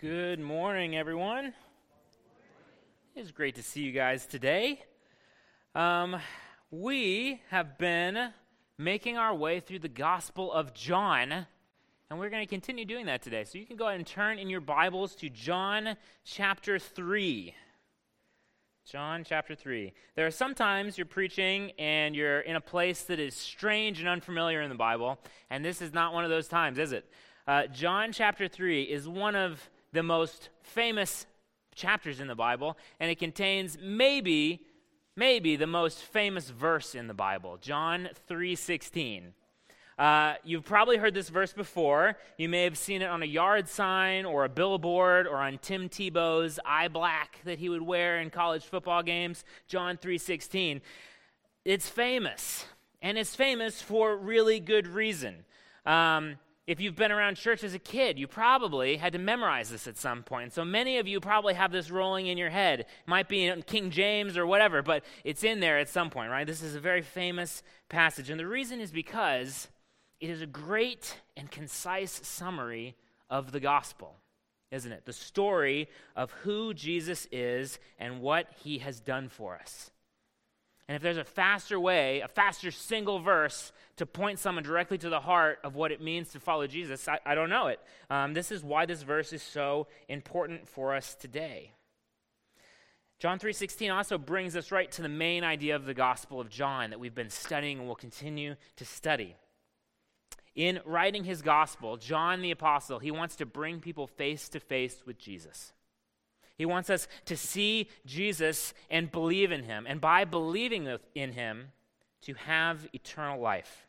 Good morning, everyone. It's great to see you guys today. Um, we have been making our way through the Gospel of John, and we're going to continue doing that today. So you can go ahead and turn in your Bibles to John chapter 3. John chapter 3. There are sometimes you're preaching and you're in a place that is strange and unfamiliar in the Bible, and this is not one of those times, is it? Uh, John chapter 3 is one of the most famous chapters in the Bible, and it contains maybe, maybe the most famous verse in the Bible, John 3.16. Uh, you've probably heard this verse before. You may have seen it on a yard sign or a billboard or on Tim Tebow's eye black that he would wear in college football games, John 3.16. It's famous, and it's famous for really good reason. Um, if you've been around church as a kid, you probably had to memorize this at some point. So many of you probably have this rolling in your head. It might be in King James or whatever, but it's in there at some point, right? This is a very famous passage. And the reason is because it is a great and concise summary of the gospel, isn't it? The story of who Jesus is and what he has done for us. And if there's a faster way, a faster single verse to point someone directly to the heart of what it means to follow Jesus, I, I don't know it. Um, this is why this verse is so important for us today. John 3:16 also brings us right to the main idea of the Gospel of John that we've been studying and will continue to study. In writing his gospel, John the apostle, he wants to bring people face to face with Jesus. He wants us to see Jesus and believe in him, and by believing in him, to have eternal life.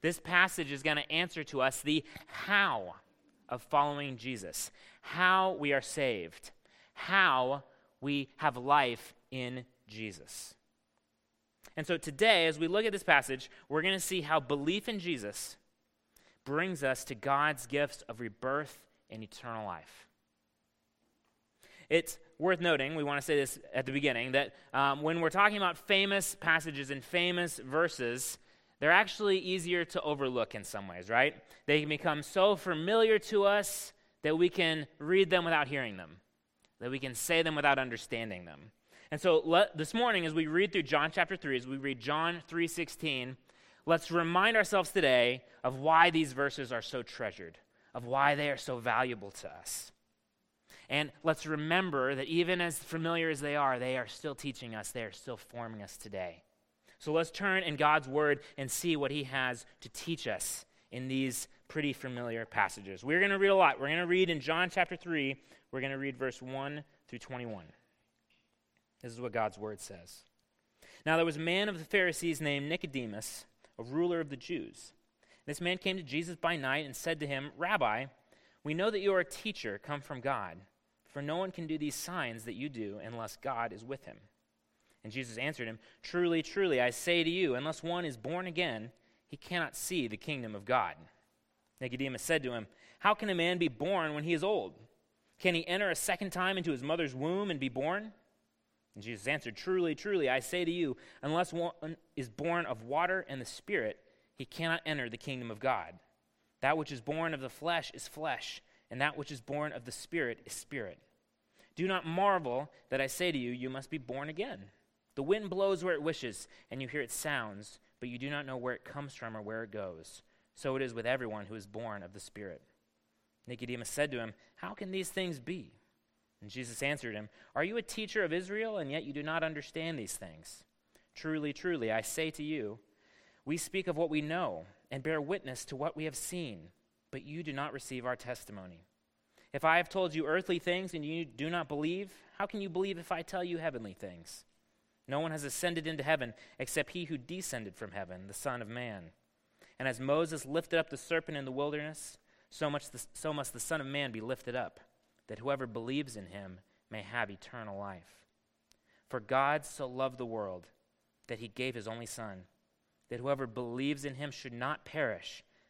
This passage is going to answer to us the how of following Jesus, how we are saved, how we have life in Jesus. And so today, as we look at this passage, we're going to see how belief in Jesus brings us to God's gifts of rebirth and eternal life. It's worth noting, we want to say this at the beginning, that um, when we're talking about famous passages and famous verses, they're actually easier to overlook in some ways, right? They can become so familiar to us that we can read them without hearing them, that we can say them without understanding them. And so let, this morning, as we read through John chapter 3, as we read John 3.16, let's remind ourselves today of why these verses are so treasured, of why they are so valuable to us. And let's remember that even as familiar as they are, they are still teaching us, they are still forming us today. So let's turn in God's word and see what he has to teach us in these pretty familiar passages. We're going to read a lot. We're going to read in John chapter 3, we're going to read verse 1 through 21. This is what God's word says. Now there was a man of the Pharisees named Nicodemus, a ruler of the Jews. This man came to Jesus by night and said to him, Rabbi, we know that you are a teacher come from God. For no one can do these signs that you do unless God is with him. And Jesus answered him, Truly, truly, I say to you, unless one is born again, he cannot see the kingdom of God. Nicodemus said to him, How can a man be born when he is old? Can he enter a second time into his mother's womb and be born? And Jesus answered, Truly, truly, I say to you, unless one is born of water and the Spirit, he cannot enter the kingdom of God. That which is born of the flesh is flesh and that which is born of the Spirit is spirit. Do not marvel that I say to you, you must be born again. The wind blows where it wishes, and you hear its sounds, but you do not know where it comes from or where it goes. So it is with everyone who is born of the Spirit. Nicodemus said to him, How can these things be? And Jesus answered him, Are you a teacher of Israel, and yet you do not understand these things? Truly, truly, I say to you, we speak of what we know, and bear witness to what we have seen but you do not receive our testimony. If I have told you earthly things and you do not believe, how can you believe if I tell you heavenly things? No one has ascended into heaven except he who descended from heaven, the Son of Man. And as Moses lifted up the serpent in the wilderness, so, much the, so must the Son of Man be lifted up, that whoever believes in him may have eternal life. For God so loved the world that he gave his only Son, that whoever believes in him should not perish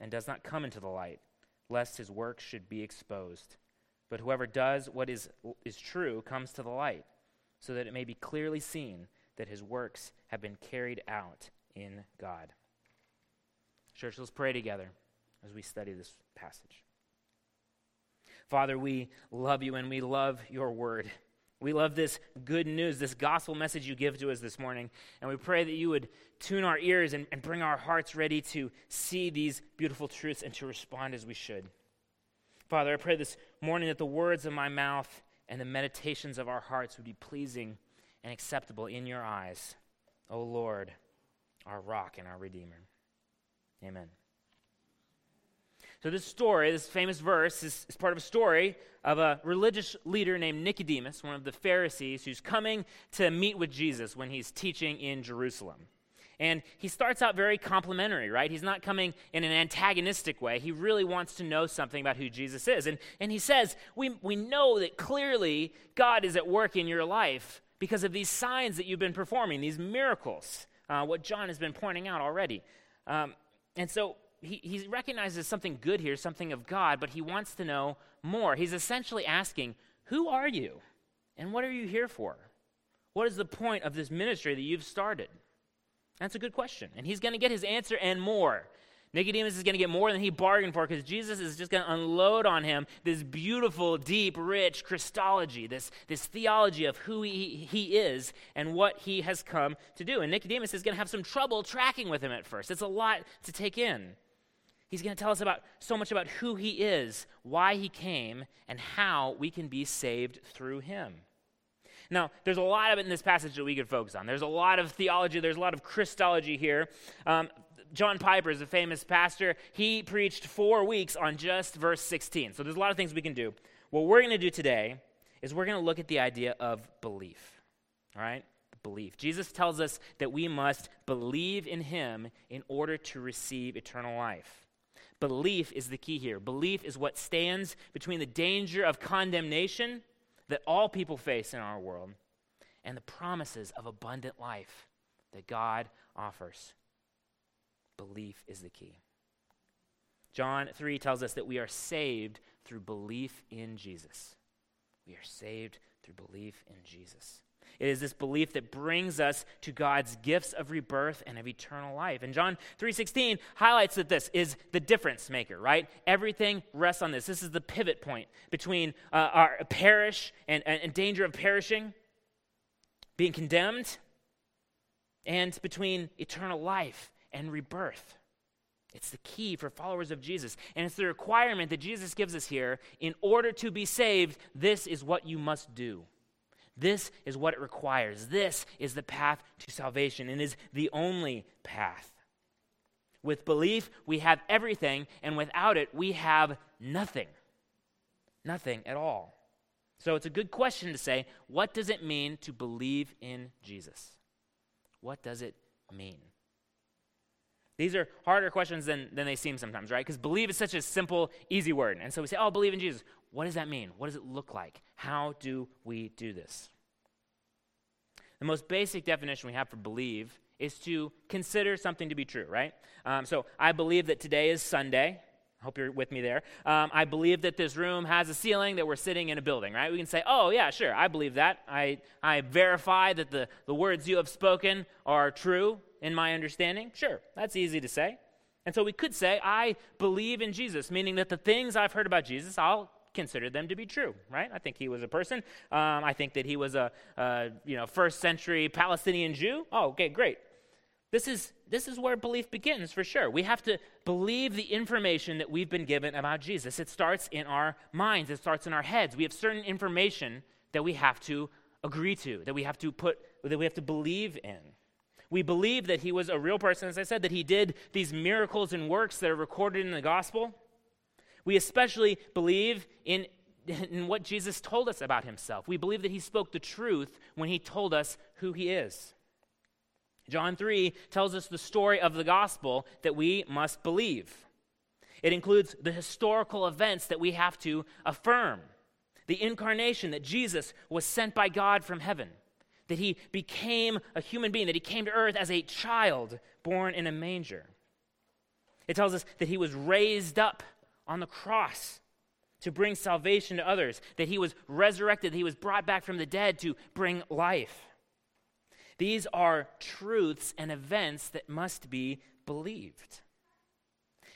and does not come into the light, lest his works should be exposed. But whoever does what is, is true comes to the light, so that it may be clearly seen that his works have been carried out in God. Church, let's pray together as we study this passage. Father, we love you and we love your word. We love this good news, this gospel message you give to us this morning. And we pray that you would tune our ears and, and bring our hearts ready to see these beautiful truths and to respond as we should. Father, I pray this morning that the words of my mouth and the meditations of our hearts would be pleasing and acceptable in your eyes, O Lord, our rock and our Redeemer. Amen. So, this story, this famous verse, is, is, part of a story of a religious leader named Nicodemus, one of the Pharisees, who's coming to meet with Jesus when he's teaching in Jerusalem. And he starts out very complimentary, right? He's not coming in an antagonistic way. He really wants to know something about who Jesus is. And, and he says, we, we know that clearly God is at work in your life because of these signs that you've been performing, these miracles, uh, what John has been pointing out already. Um, and so he, he recognizes something good here, something of God, but he wants to know more. He's essentially asking, Who are you? And what are you here for? What is the point of this ministry that you've started? That's a good question. And he's going to get his answer and more. Nicodemus is going to get more than he bargained for because Jesus is just going to unload on him this beautiful, deep, rich Christology, this, this theology of who he, he is and what he has come to do. And Nicodemus is going to have some trouble tracking with him at first. It's a lot to take in. He's going to tell us about so much about who he is, why he came, and how we can be saved through him. Now, there's a lot of it in this passage that we could focus on. There's a lot of theology, there's a lot of Christology here. Um, John Piper is a famous pastor. He preached four weeks on just verse 16. So there's a lot of things we can do. What we're going to do today is we're going to look at the idea of belief. All right? Belief. Jesus tells us that we must believe in him in order to receive eternal life. Belief is the key here. Belief is what stands between the danger of condemnation that all people face in our world and the promises of abundant life that God offers. Belief is the key. John 3 tells us that we are saved through belief in Jesus. We are saved through belief in Jesus. It is this belief that brings us to God's gifts of rebirth and of eternal life. And John 3:16 highlights that this is the difference maker, right? Everything rests on this. This is the pivot point between uh, our perish and, and, and danger of perishing, being condemned, and between eternal life and rebirth. It's the key for followers of Jesus. And it's the requirement that Jesus gives us here. In order to be saved, this is what you must do. This is what it requires. This is the path to salvation and is the only path. With belief, we have everything, and without it, we have nothing. Nothing at all. So it's a good question to say what does it mean to believe in Jesus? What does it mean? These are harder questions than, than they seem sometimes, right? Because believe is such a simple, easy word. And so we say, oh, believe in Jesus. What does that mean? What does it look like? How do we do this? The most basic definition we have for believe is to consider something to be true, right? Um, so I believe that today is Sunday. I hope you're with me there. Um, I believe that this room has a ceiling, that we're sitting in a building, right? We can say, oh, yeah, sure, I believe that. I, I verify that the, the words you have spoken are true in my understanding. Sure, that's easy to say. And so we could say, I believe in Jesus, meaning that the things I've heard about Jesus, I'll consider them to be true, right? I think he was a person. Um, I think that he was a, a, you know first century Palestinian Jew. Oh, okay, great. This is this is where belief begins for sure. We have to believe the information that we've been given about Jesus. It starts in our minds. It starts in our heads. We have certain information that we have to agree to, that we have to put, that we have to believe in. We believe that he was a real person, as I said, that he did these miracles and works that are recorded in the gospel. We especially believe in, in what Jesus told us about himself. We believe that he spoke the truth when he told us who he is. John 3 tells us the story of the gospel that we must believe. It includes the historical events that we have to affirm. The incarnation, that Jesus was sent by God from heaven, that he became a human being, that he came to earth as a child born in a manger. It tells us that he was raised up on the cross to bring salvation to others, that he was resurrected, that he was brought back from the dead to bring life. These are truths and events that must be believed.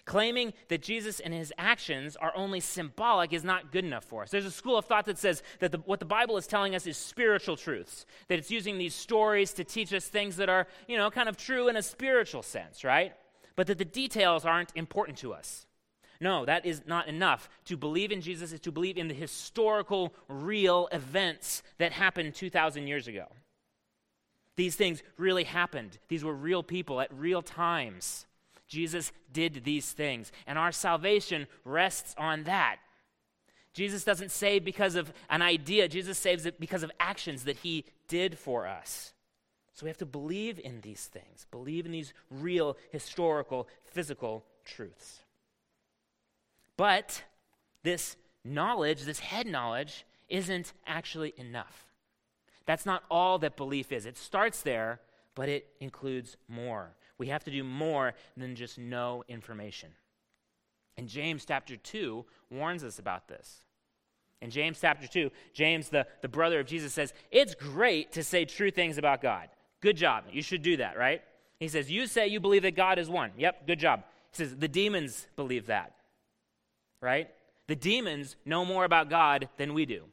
Claiming that Jesus and his actions are only symbolic is not good enough for us. There's a school of thought that says that the, what the Bible is telling us is spiritual truths, that it's using these stories to teach us things that are, you know, kind of true in a spiritual sense, right? But that the details aren't important to us. No, that is not enough. To believe in Jesus is to believe in the historical, real events that happened 2,000 years ago. These things really happened. These were real people at real times. Jesus did these things, and our salvation rests on that. Jesus doesn't save because of an idea, Jesus saves it because of actions that he did for us. So we have to believe in these things, believe in these real, historical, physical truths. But this knowledge, this head knowledge, isn't actually enough. That's not all that belief is. It starts there, but it includes more. We have to do more than just know information. And James chapter 2 warns us about this. In James chapter 2, James, the, the brother of Jesus, says, It's great to say true things about God. Good job. You should do that, right? He says, You say you believe that God is one. Yep, good job. He says, The demons believe that, right? The demons know more about God than we do.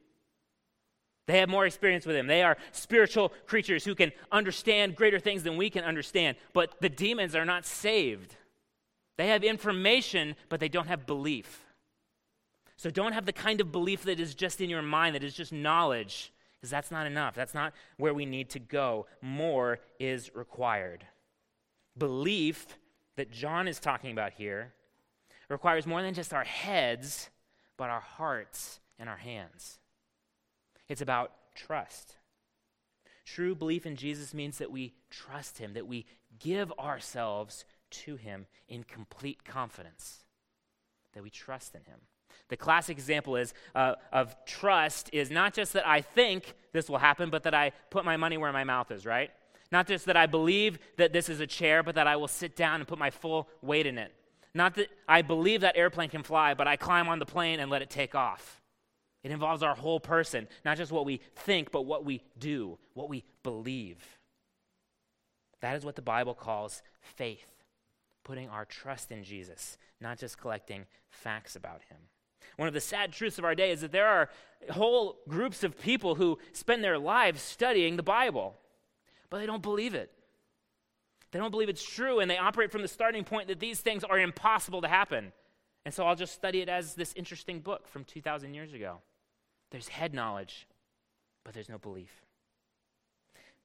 They have more experience with Him. They are spiritual creatures who can understand greater things than we can understand. But the demons are not saved. They have information, but they don't have belief. So don't have the kind of belief that is just in your mind, that is just knowledge, because that's not enough. That's not where we need to go. More is required. Belief that John is talking about here requires more than just our heads, but our hearts and our hands. It's about trust. True belief in Jesus means that we trust him, that we give ourselves to him in complete confidence, that we trust in him. The classic example is uh, of trust is not just that I think this will happen, but that I put my money where my mouth is, right? Not just that I believe that this is a chair, but that I will sit down and put my full weight in it. Not that I believe that airplane can fly, but I climb on the plane and let it take off. It involves our whole person, not just what we think, but what we do, what we believe. That is what the Bible calls faith, putting our trust in Jesus, not just collecting facts about him. One of the sad truths of our day is that there are whole groups of people who spend their lives studying the Bible, but they don't believe it. They don't believe it's true, and they operate from the starting point that these things are impossible to happen. And so I'll just study it as this interesting book from 2,000 years ago. There's head knowledge, but there's no belief.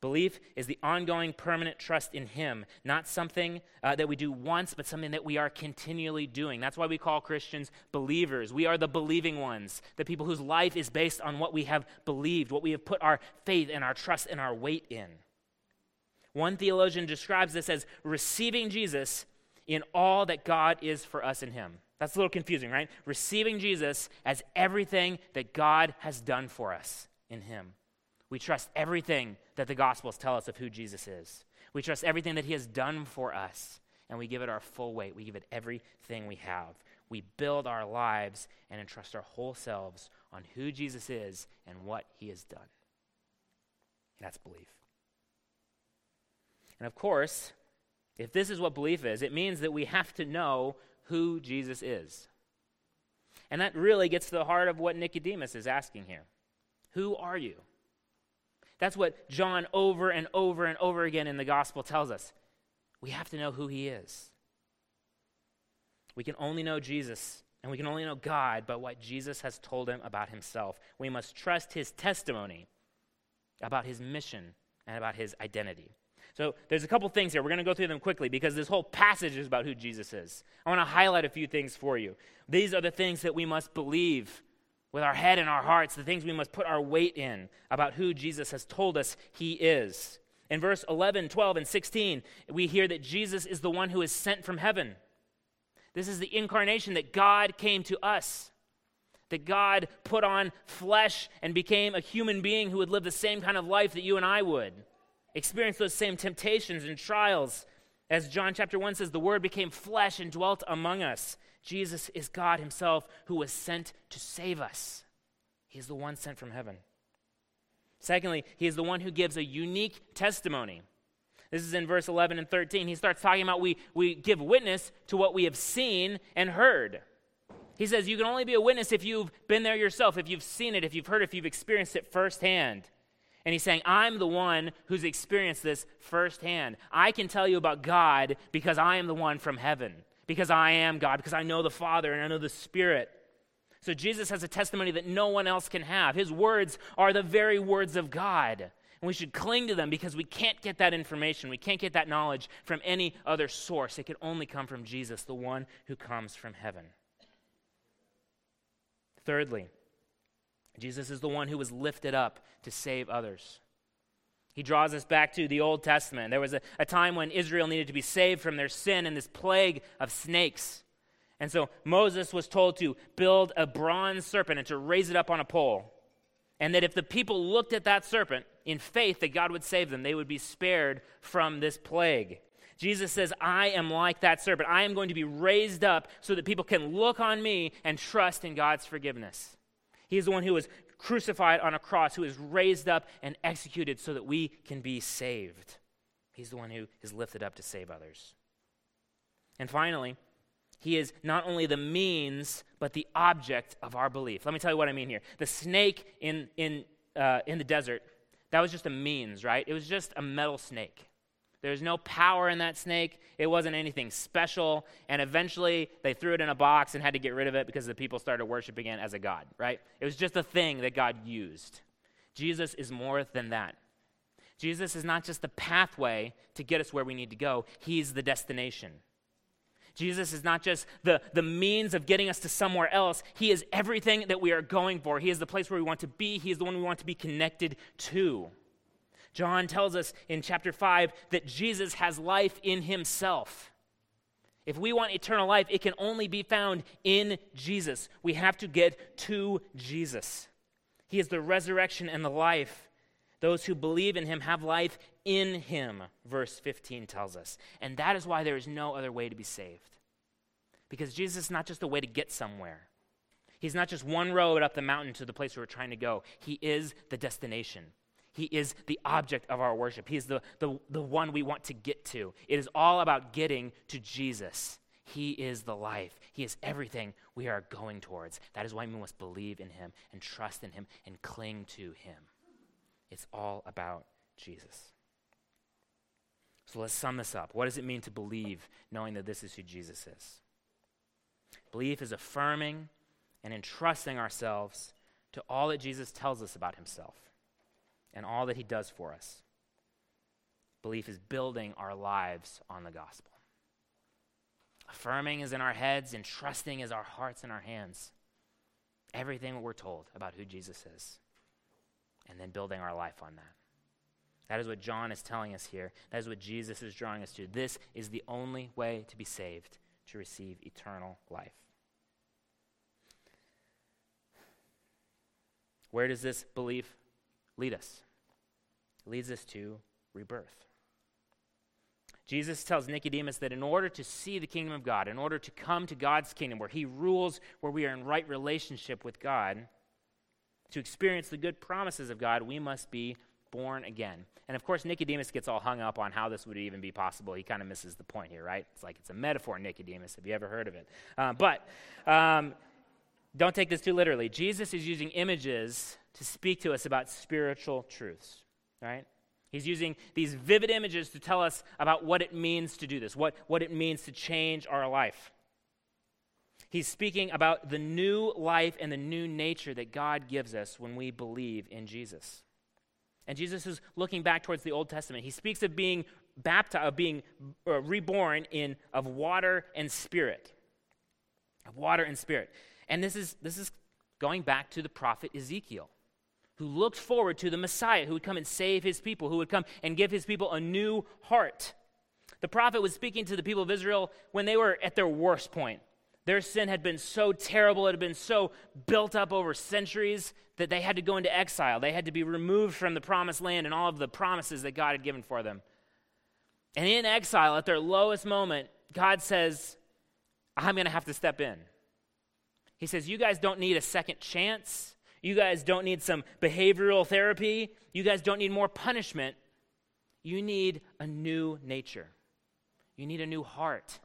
Belief is the ongoing, permanent trust in Him, not something uh, that we do once, but something that we are continually doing. That's why we call Christians believers. We are the believing ones, the people whose life is based on what we have believed, what we have put our faith and our trust and our weight in. One theologian describes this as receiving Jesus in all that God is for us in Him. That's a little confusing, right? Receiving Jesus as everything that God has done for us in Him. We trust everything that the Gospels tell us of who Jesus is. We trust everything that He has done for us, and we give it our full weight. We give it everything we have. We build our lives and entrust our whole selves on who Jesus is and what He has done. That's belief. And of course, if this is what belief is, it means that we have to know who Jesus is. And that really gets to the heart of what Nicodemus is asking here Who are you? That's what John over and over and over again in the gospel tells us. We have to know who he is. We can only know Jesus and we can only know God by what Jesus has told him about himself. We must trust his testimony about his mission and about his identity. So there's a couple things here. We're going to go through them quickly because this whole passage is about who Jesus is. I want to highlight a few things for you. These are the things that we must believe with our head and our hearts, the things we must put our weight in about who Jesus has told us he is. In verse 11, 12, and 16, we hear that Jesus is the one who is sent from heaven. This is the incarnation that God came to us that God put on flesh and became a human being who would live the same kind of life that you and I would, experience those same temptations and trials. As John chapter 1 says, the Word became flesh and dwelt among us. Jesus is God Himself who was sent to save us. He is the one sent from heaven. Secondly, He is the one who gives a unique testimony. This is in verse 11 and 13. He starts talking about we, we give witness to what we have seen and heard. He says you can only be a witness if you've been there yourself, if you've seen it, if you've heard, it, if you've experienced it firsthand. And he's saying, I'm the one who's experienced this firsthand. I can tell you about God because I am the one from heaven, because I am God, because I know the Father and I know the Spirit. So Jesus has a testimony that no one else can have. His words are the very words of God. And we should cling to them because we can't get that information, we can't get that knowledge from any other source. It can only come from Jesus, the one who comes from heaven. Thirdly, Jesus is the one who was lifted up to save others. He draws us back to the Old Testament. There was a, a, time when Israel needed to be saved from their sin and this plague of snakes. And so Moses was told to build a bronze serpent and to raise it up on a pole. And that if the people looked at that serpent in faith that God would save them, they would be spared from this plague. Jesus says, I am like that serpent. I am going to be raised up so that people can look on me and trust in God's forgiveness. He is the one who was crucified on a cross, who is raised up and executed so that we can be saved. He's the one who is lifted up to save others. And finally, he is not only the means, but the object of our belief. Let me tell you what I mean here. The snake in, in, uh, in the desert, that was just a means, right? It was just a metal snake. There's no power in that snake. It wasn't anything special. And eventually they threw it in a box and had to get rid of it because the people started worshiping it as a god, right? It was just a thing that God used. Jesus is more than that. Jesus is not just the pathway to get us where we need to go, He's the destination. Jesus is not just the, the means of getting us to somewhere else. He is everything that we are going for. He is the place where we want to be. He is the one we want to be connected to. John tells us in chapter 5 that Jesus has life in himself. If we want eternal life, it can only be found in Jesus. We have to get to Jesus. He is the resurrection and the life. Those who believe in him have life in him, verse 15 tells us. And that is why there is no other way to be saved. Because Jesus is not just a way to get somewhere, He's not just one road up the mountain to the place we're trying to go, He is the destination. He is the object of our worship. He is the, the, the one we want to get to. It is all about getting to Jesus. He is the life. He is everything we are going towards. That is why we must believe in Him and trust in Him and cling to Him. It's all about Jesus. So let's sum this up. What does it mean to believe knowing that this is who Jesus is? Belief is affirming and entrusting ourselves to all that Jesus tells us about Himself and all that he does for us. Belief is building our lives on the gospel. Affirming is in our heads, and trusting is our hearts and our hands. Everything we're told about who Jesus is, and then building our life on that. That is what John is telling us here. That is what Jesus is drawing us to. This is the only way to be saved, to receive eternal life. Where does this belief lead us? Leads us to rebirth. Jesus tells Nicodemus that in order to see the kingdom of God, in order to come to God's kingdom where he rules, where we are in right relationship with God, to experience the good promises of God, we must be born again. And of course, Nicodemus gets all hung up on how this would even be possible. He kind of misses the point here, right? It's like it's a metaphor, Nicodemus. Have you ever heard of it? Uh, but um, don't take this too literally. Jesus is using images to speak to us about spiritual truths, right? He's using these vivid images to tell us about what it means to do this, what, what it means to change our life. He's speaking about the new life and the new nature that God gives us when we believe in Jesus. And Jesus is looking back towards the Old Testament. He speaks of being baptized, of being uh, reborn in of water and spirit. Of water and spirit. And this is this is going back to the prophet Ezekiel who looked forward to the Messiah who would come and save his people, who would come and give his people a new heart. The prophet was speaking to the people of Israel when they were at their worst point. Their sin had been so terrible, it had been so built up over centuries that they had to go into exile. They had to be removed from the promised land and all of the promises that God had given for them. And in exile, at their lowest moment, God says, I'm going to have to step in. He says, You guys don't need a second chance. You guys don't need some behavioral therapy. You guys don't need more punishment. You need a new nature. You need a new heart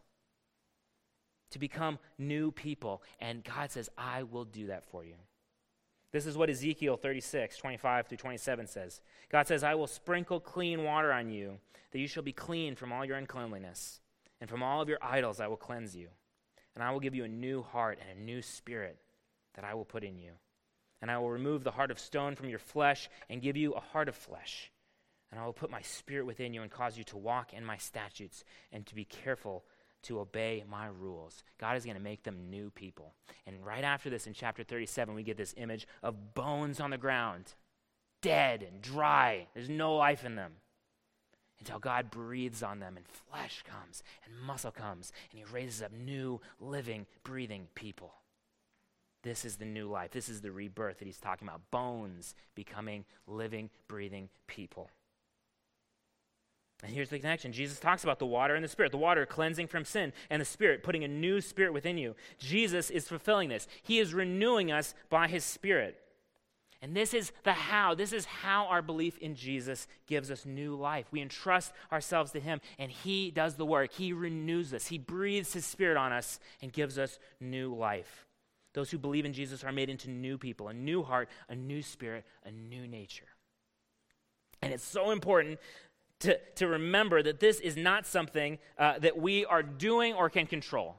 to become new people. And God says, I will do that for you. This is what Ezekiel 36, 25 through 27 says. God says, I will sprinkle clean water on you, that you shall be clean from all your uncleanliness, and from all of your idols I will cleanse you. And I will give you a new heart and a new spirit that I will put in you. And I will remove the heart of stone from your flesh and give you a heart of flesh. And I will put my spirit within you and cause you to walk in my statutes and to be careful to obey my rules. God is going to make them new people. And right after this, in chapter 37, we get this image of bones on the ground, dead and dry. There's no life in them. Until God breathes on them and flesh comes and muscle comes and he raises up new, living, breathing people. This is the new life. This is the rebirth that he's talking about. Bones becoming living, breathing people. And here's the connection Jesus talks about the water and the Spirit, the water cleansing from sin, and the Spirit putting a new spirit within you. Jesus is fulfilling this. He is renewing us by His Spirit. And this is the how. This is how our belief in Jesus gives us new life. We entrust ourselves to Him, and He does the work. He renews us, He breathes His Spirit on us, and gives us new life. Those who believe in Jesus are made into new people, a new heart, a new spirit, a new nature. And it's so important to, to remember that this is not something uh, that we are doing or can control.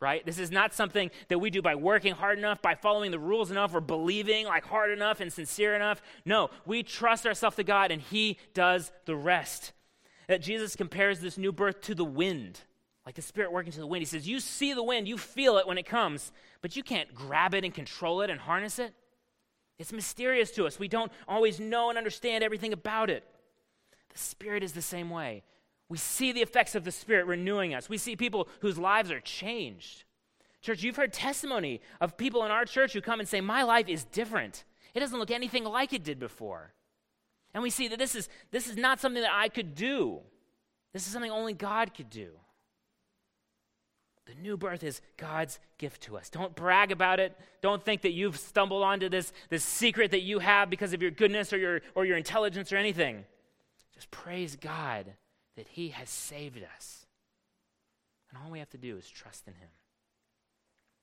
Right? This is not something that we do by working hard enough, by following the rules enough, or believing like hard enough and sincere enough. No, we trust ourselves to God and He does the rest. That Jesus compares this new birth to the wind, like the Spirit working to the wind. He says, You see the wind, you feel it when it comes, but you can't grab it and control it and harness it. It's mysterious to us. We don't always know and understand everything about it. The Spirit is the same way. We see the effects of the Spirit renewing us. We see people whose lives are changed. Church, you've heard testimony of people in our church who come and say, My life is different. It doesn't look anything like it did before. And we see that this is, this is not something that I could do, this is something only God could do. The new birth is God's gift to us. Don't brag about it. Don't think that you've stumbled onto this, this secret that you have because of your goodness or your, or your intelligence or anything. Just praise God that He has saved us. And all we have to do is trust in Him.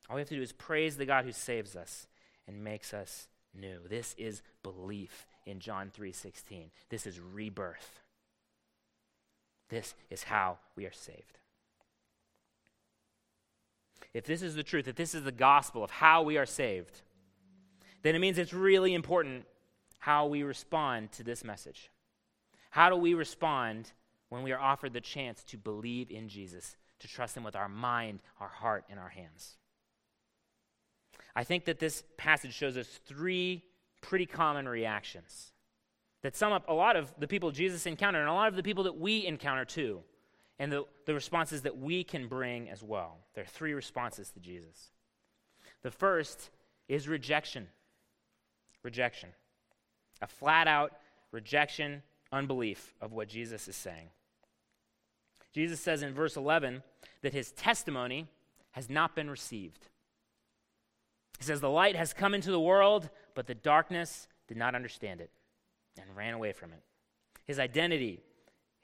All we have to do is praise the God who saves us and makes us new. This is belief in John 3:16. This is rebirth. This is how we are saved. If this is the truth, if this is the gospel of how we are saved, then it means it's really important how we respond to this message. How do we respond when we are offered the chance to believe in Jesus, to trust Him with our mind, our heart, and our hands? I think that this passage shows us three pretty common reactions that sum up a lot of the people Jesus encountered and a lot of the people that we encounter too, and the, the responses that we can bring as well. There are three responses to Jesus. The first is rejection. Rejection. A flat out rejection unbelief of what Jesus is saying. Jesus says in verse 11 that his testimony has not been received. He says, The light has come into the world, but the darkness did not understand it and ran away from it. His identity,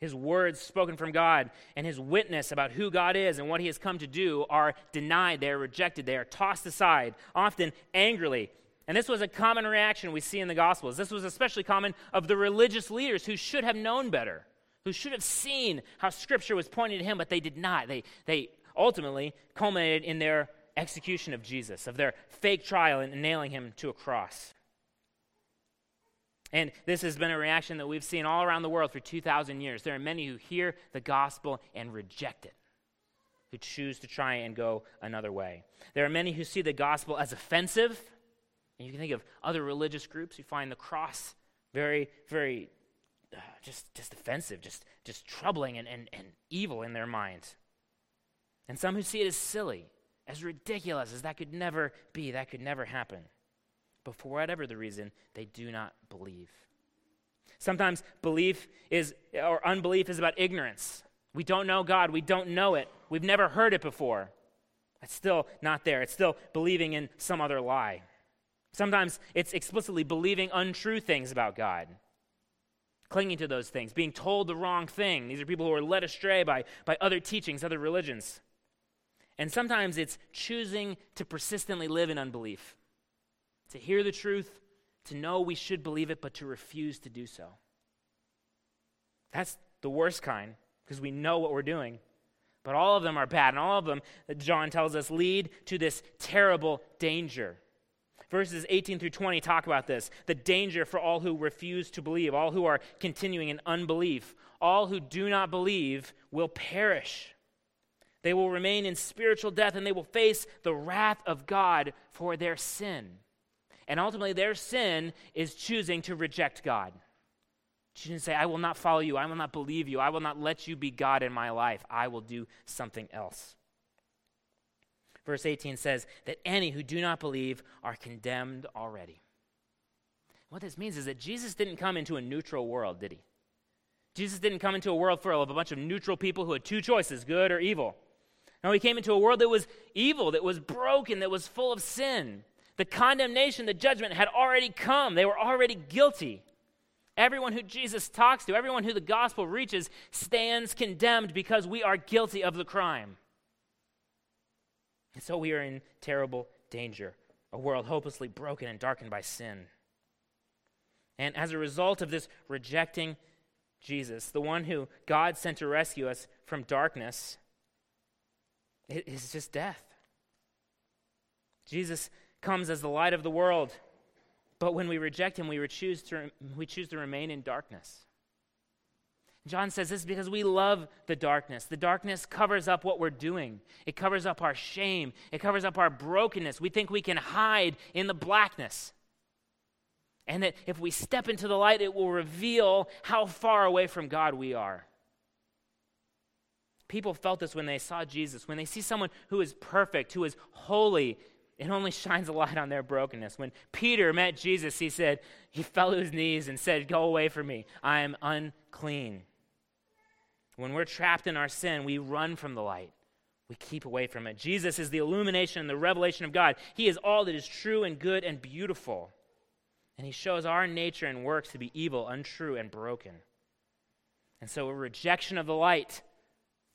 his words spoken from God, and his witness about who God is and what he has come to do are denied. They are rejected. They are tossed aside, often angrily and this was a common reaction we see in the Gospels. This was especially common of the religious leaders who should have known better, who should have seen how Scripture was pointing to him, but they did not. They, they ultimately culminated in their execution of Jesus, of their fake trial and nailing him to a cross. And this has been a reaction that we've seen all around the world for 2,000 years. There are many who hear the gospel and reject it, who choose to try and go another way. There are many who see the gospel as offensive and you can think of other religious groups who find the cross very, very uh, just, just offensive, just, just troubling and, and, and evil in their minds. And some who see it as silly, as ridiculous as that could never be, that could never happen. But for whatever the reason, they do not believe. Sometimes belief is, or unbelief is about ignorance. We don't know God. We don't know it. We've never heard it before. It's still not there. It's still believing in some other lie. Sometimes it's explicitly believing untrue things about God, clinging to those things, being told the wrong thing. These are people who are led astray by, by other teachings, other religions. And sometimes it's choosing to persistently live in unbelief, to hear the truth, to know we should believe it, but to refuse to do so. That's the worst kind because we know what we're doing. But all of them are bad, and all of them, John tells us, lead to this terrible danger. Verses 18 through 20 talk about this the danger for all who refuse to believe, all who are continuing in unbelief. All who do not believe will perish. They will remain in spiritual death and they will face the wrath of God for their sin. And ultimately, their sin is choosing to reject God. She didn't say, I will not follow you. I will not believe you. I will not let you be God in my life. I will do something else. Verse 18 says that any who do not believe are condemned already. What this means is that Jesus didn't come into a neutral world, did he? Jesus didn't come into a world full of a bunch of neutral people who had two choices, good or evil. No, he came into a world that was evil, that was broken, that was full of sin. The condemnation, the judgment had already come. They were already guilty. Everyone who Jesus talks to, everyone who the gospel reaches, stands condemned because we are guilty of the crime. And so we are in terrible danger, a world hopelessly broken and darkened by sin. And as a result of this rejecting Jesus, the one who God sent to rescue us from darkness, it is just death. Jesus comes as the light of the world. But when we reject him, we choose to, we choose to remain in darkness. John says this because we love the darkness. The darkness covers up what we're doing, it covers up our shame, it covers up our brokenness. We think we can hide in the blackness. And that if we step into the light, it will reveal how far away from God we are. People felt this when they saw Jesus. When they see someone who is perfect, who is holy, it only shines a light on their brokenness. When Peter met Jesus, he said, he fell to his knees and said, Go away from me. I am unclean. When we're trapped in our sin, we run from the light. We keep away from it. Jesus is the illumination and the revelation of God. He is all that is true and good and beautiful. And he shows our nature and works to be evil, untrue, and broken. And so a rejection of the light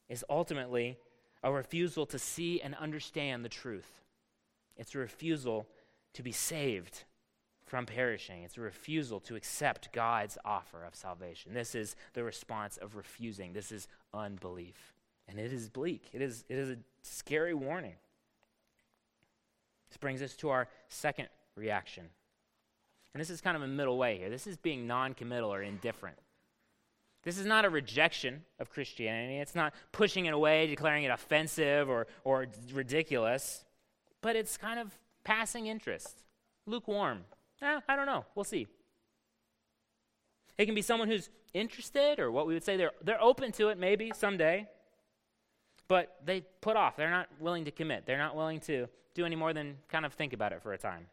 is ultimately a refusal to see and understand the truth. It's a refusal to be saved from perishing. It's a refusal to accept God's offer of salvation. This is the response of refusing. This is unbelief. And it is bleak. It is, it is a scary warning. This brings us to our second reaction. And this is kind of a middle way here. This is being non committal or indifferent. This is not a rejection of Christianity. It's not pushing it away, declaring it offensive or, or ridiculous but it's kind of passing interest, lukewarm. Eh, I don't know. We'll see. It can be someone who's interested, or what we would say they're, they're open to it maybe someday, but they put off. They're not willing to commit. They're not willing to do any more than kind of think about it for a time.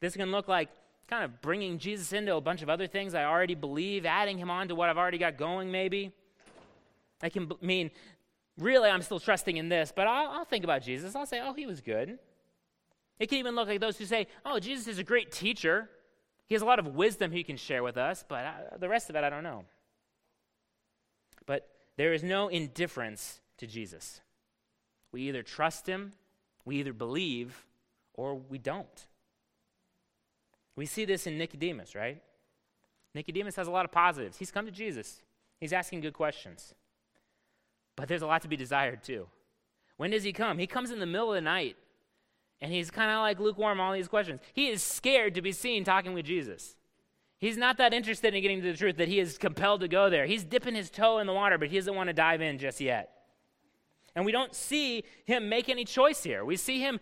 This can look like kind of bringing Jesus into a bunch of other things I already believe, adding him on to what I've already got going, maybe. It can b- mean really, I'm still trusting in this, but I'll, I'll, think about Jesus. I'll say, oh, he was good. It can even look like those who say, oh, Jesus is a great teacher. He has a lot of wisdom he can share with us, but I, the rest of it, I don't know. But there is no indifference to Jesus. We either trust him, we either believe, or we don't. We see this in Nicodemus, right? Nicodemus has a lot of positives. He's come to Jesus, he's asking good questions. But there's a lot to be desired too. When does he come? He comes in the middle of the night. And he's kind of like lukewarm all these questions. He is scared to be seen talking with Jesus. He's not that interested in getting to the truth that he is compelled to go there. He's dipping his toe in the water, but he doesn't want to dive in just yet. And we don't see him make any choice here. We see him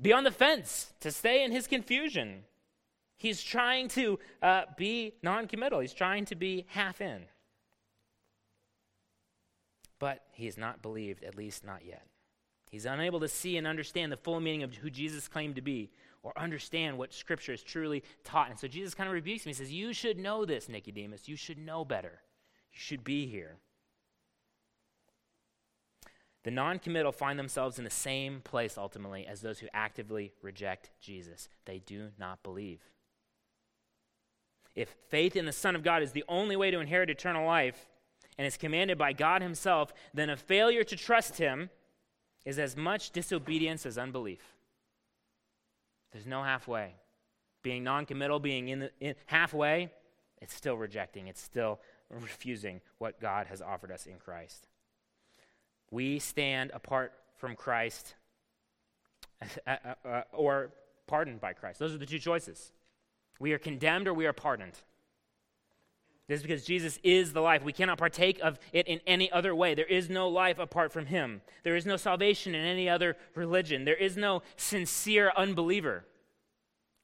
be on the fence to stay in his confusion. He's trying to uh, be non committal, he's trying to be half in but he is not believed, at least not yet. He's unable to see and understand the full meaning of who Jesus claimed to be or understand what Scripture is truly taught. And so Jesus kind of rebukes him. He says, You should know this, Nicodemus. You should know better. You should be here. The non committal find themselves in the same place ultimately as those who actively reject Jesus. They do not believe. If faith in the Son of God is the only way to inherit eternal life and is commanded by God Himself, then a failure to trust Him is as much disobedience as unbelief. There's no halfway. Being non-committal, being in, the, in halfway, it's still rejecting. It's still refusing what God has offered us in Christ. We stand apart from Christ uh, uh, uh, or pardoned by Christ. Those are the two choices. We are condemned or we are pardoned. This is because Jesus is the life. We cannot partake of it in any other way. There is no life apart from Him. There is no salvation in any other religion. There is no sincere unbeliever,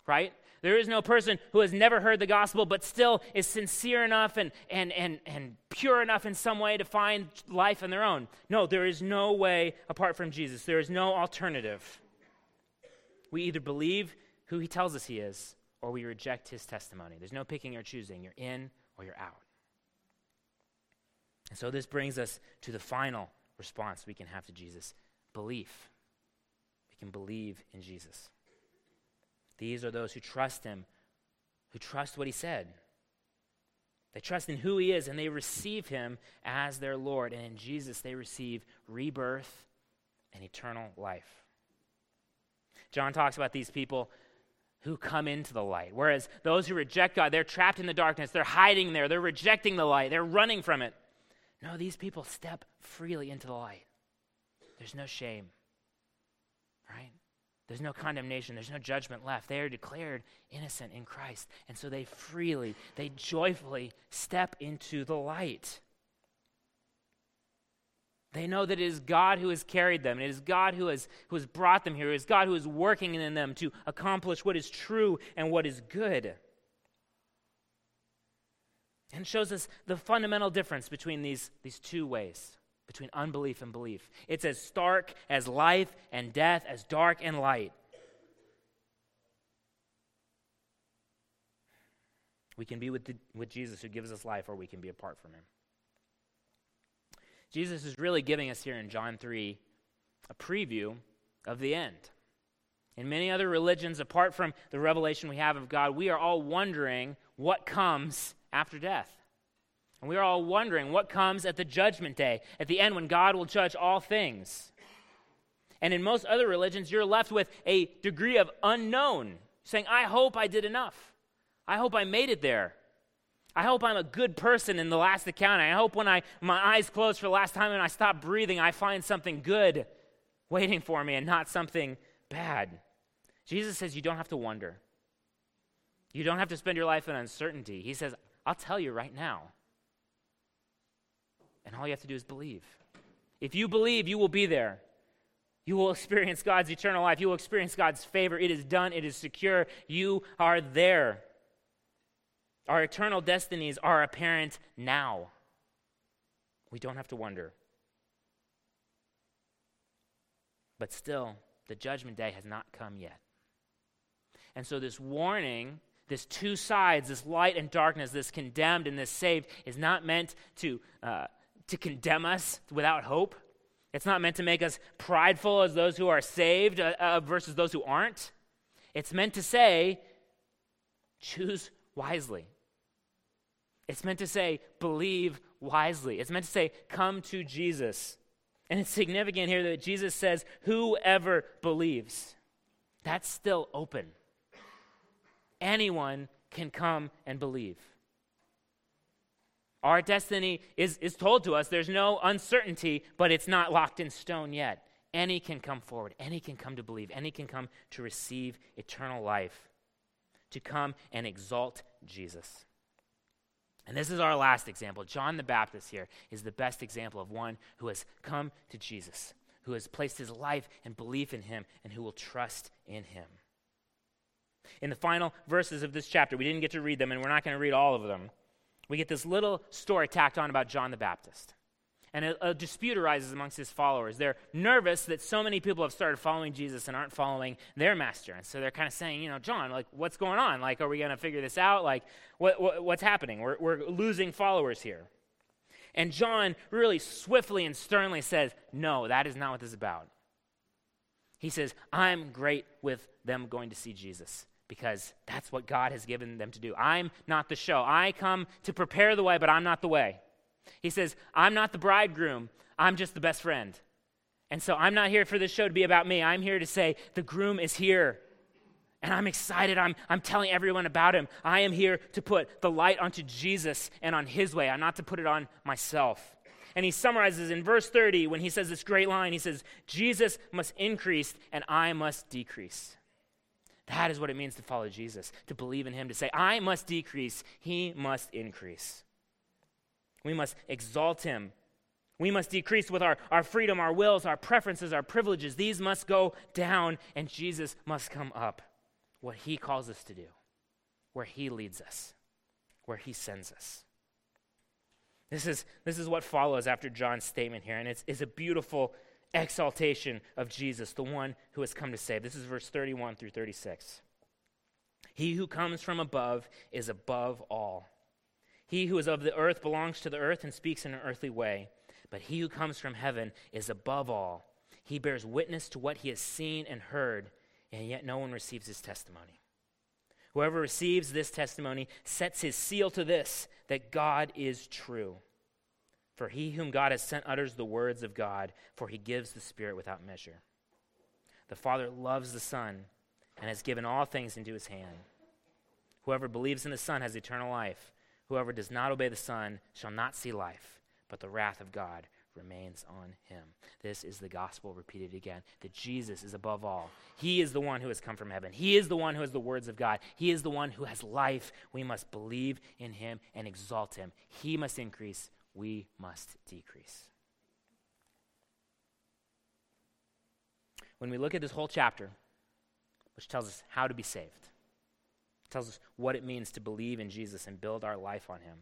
right? There is no person who has never heard the gospel but still is sincere enough and, and, and, and pure enough in some way to find life on their own. No, there is no way apart from Jesus. There is no alternative. We either believe who He tells us He is or we reject His testimony. There's no picking or choosing. You're in or you're out. And so this brings us to the final response we can have to Jesus belief. We can believe in Jesus. These are those who trust him, who trust what he said. They trust in who he is and they receive him as their Lord. And in Jesus, they receive rebirth and eternal life. John talks about these people who come into the light. Whereas those who reject God, they're trapped in the darkness. They're hiding there. They're rejecting the light. They're running from it. No, these people step freely into the light. There's no shame, right? There's no condemnation. There's no judgment left. They are declared innocent in Christ. And so they freely, they joyfully step into the light. They know that it is God who has carried them. It is God who has, who has brought them here. It is God who is working in them to accomplish what is true and what is good. And shows us the fundamental difference between these, these two ways, between unbelief and belief. It's as stark as life and death, as dark and light. We can be with, the, with Jesus who gives us life, or we can be apart from him. Jesus is really giving us here in John 3 a preview of the end. In many other religions, apart from the revelation we have of God, we are all wondering what comes after death. And we are all wondering what comes at the judgment day, at the end when God will judge all things. And in most other religions, you're left with a degree of unknown, saying, I hope I did enough. I hope I made it there. I hope I'm a good person in the last account. I hope when I my eyes close for the last time and I stop breathing, I find something good waiting for me and not something bad. Jesus says you don't have to wonder. You don't have to spend your life in uncertainty. He says, I'll tell you right now. And all you have to do is believe. If you believe, you will be there. You will experience God's eternal life. You will experience God's favor. It is done, it is secure. You are there. Our eternal destinies are apparent now. We don't have to wonder. But still, the judgment day has not come yet. And so, this warning, this two sides, this light and darkness, this condemned and this saved, is not meant to, uh, to condemn us without hope. It's not meant to make us prideful as those who are saved uh, uh, versus those who aren't. It's meant to say, choose wisely. It's meant to say, believe wisely. It's meant to say, come to Jesus. And it's significant here that Jesus says, whoever believes. That's still open. Anyone can come and believe. Our destiny is, is told to us. There's no uncertainty, but it's not locked in stone yet. Any can come forward. Any can come to believe. Any can come to receive eternal life, to come and exalt Jesus. And this is our last example. John the Baptist here is the best example of one who has come to Jesus, who has placed his life and belief in him, and who will trust in him. In the final verses of this chapter, we didn't get to read them, and we're not going to read all of them. We get this little story tacked on about John the Baptist. And a, a, dispute arises amongst his followers. They're nervous that so many people have started following Jesus and aren't following their master. And so they're kind of saying, you know, John, like, what's going on? Like, are we going to figure this out? Like, what, what, what's happening? We're, we're losing followers here. And John really swiftly and sternly says, no, that is not what this is about. He says, I'm great with them going to see Jesus because that's what God has given them to do. I'm not the show. I come to prepare the way, but I'm not the way. He says, I'm not the bridegroom, I'm just the best friend. And so I'm not here for this show to be about me. I'm here to say, the groom is here. And I'm excited. I'm, I'm telling everyone about him. I am here to put the light onto Jesus and on his way. I'm not to put it on myself. And he summarizes in verse 30 when he says this great line he says, Jesus must increase and I must decrease. That is what it means to follow Jesus, to believe in him, to say, I must decrease, he must increase. We must exalt him. We must decrease with our, our freedom, our wills, our preferences, our privileges. These must go down, and Jesus must come up. What he calls us to do, where he leads us, where he sends us. This is, this is what follows after John's statement here, and it's, it's a beautiful exaltation of Jesus, the one who has come to save. This is verse 31 through 36. He who comes from above is above all. He who is of the earth belongs to the earth and speaks in an earthly way, but he who comes from heaven is above all. He bears witness to what he has seen and heard, and yet no one receives his testimony. Whoever receives this testimony sets his seal to this that God is true. For he whom God has sent utters the words of God, for he gives the Spirit without measure. The Father loves the Son and has given all things into his hand. Whoever believes in the Son has eternal life. Whoever does not obey the Son shall not see life, but the wrath of God remains on him. This is the gospel repeated again that Jesus is above all. He is the one who has come from heaven. He is the one who has the words of God. He is the one who has life. We must believe in him and exalt him. He must increase, we must decrease. When we look at this whole chapter, which tells us how to be saved, tells us what it means to believe in Jesus and build our life on him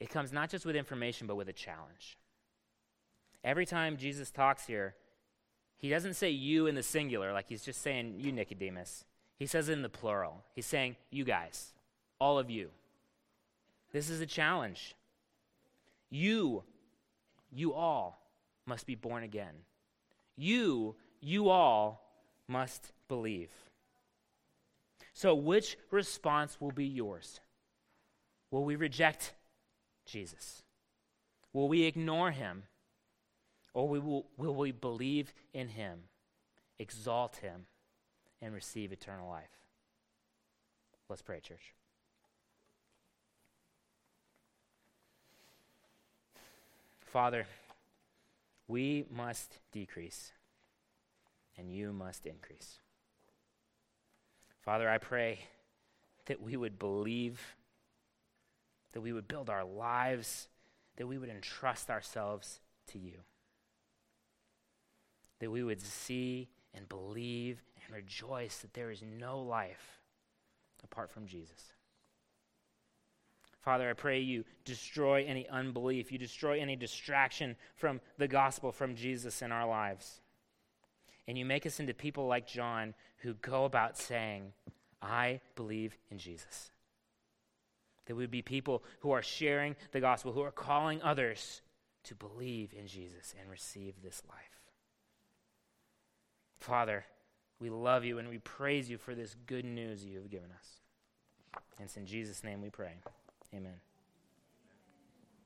it comes not just with information, but with a challenge. Every time Jesus talks here, he doesn't say you in the singular, like he's just saying you, Nicodemus. He says in the plural. He's saying you guys, all of you. This is a challenge. You, you all must be born again. You, you all must believe. So, which response will be yours? Will we reject Jesus? Will we ignore him? Or we will, will we believe in him, exalt him, and receive eternal life? Let's pray, church. Father, we must decrease, and you must increase. Father, I pray that we would believe that we would build our lives, that we would entrust ourselves to you, that we would see and believe and rejoice that there is no life apart from Jesus. Father, I pray you destroy any unbelief, you destroy any distraction from the gospel, from Jesus in our lives. And you make us into people like John who go about saying, I believe in Jesus. That we would be people who are sharing the gospel, who are calling others to believe in Jesus and receive this life. Father, we love you and we praise you for this good news you have given us. And it's in Jesus' name we pray. Amen.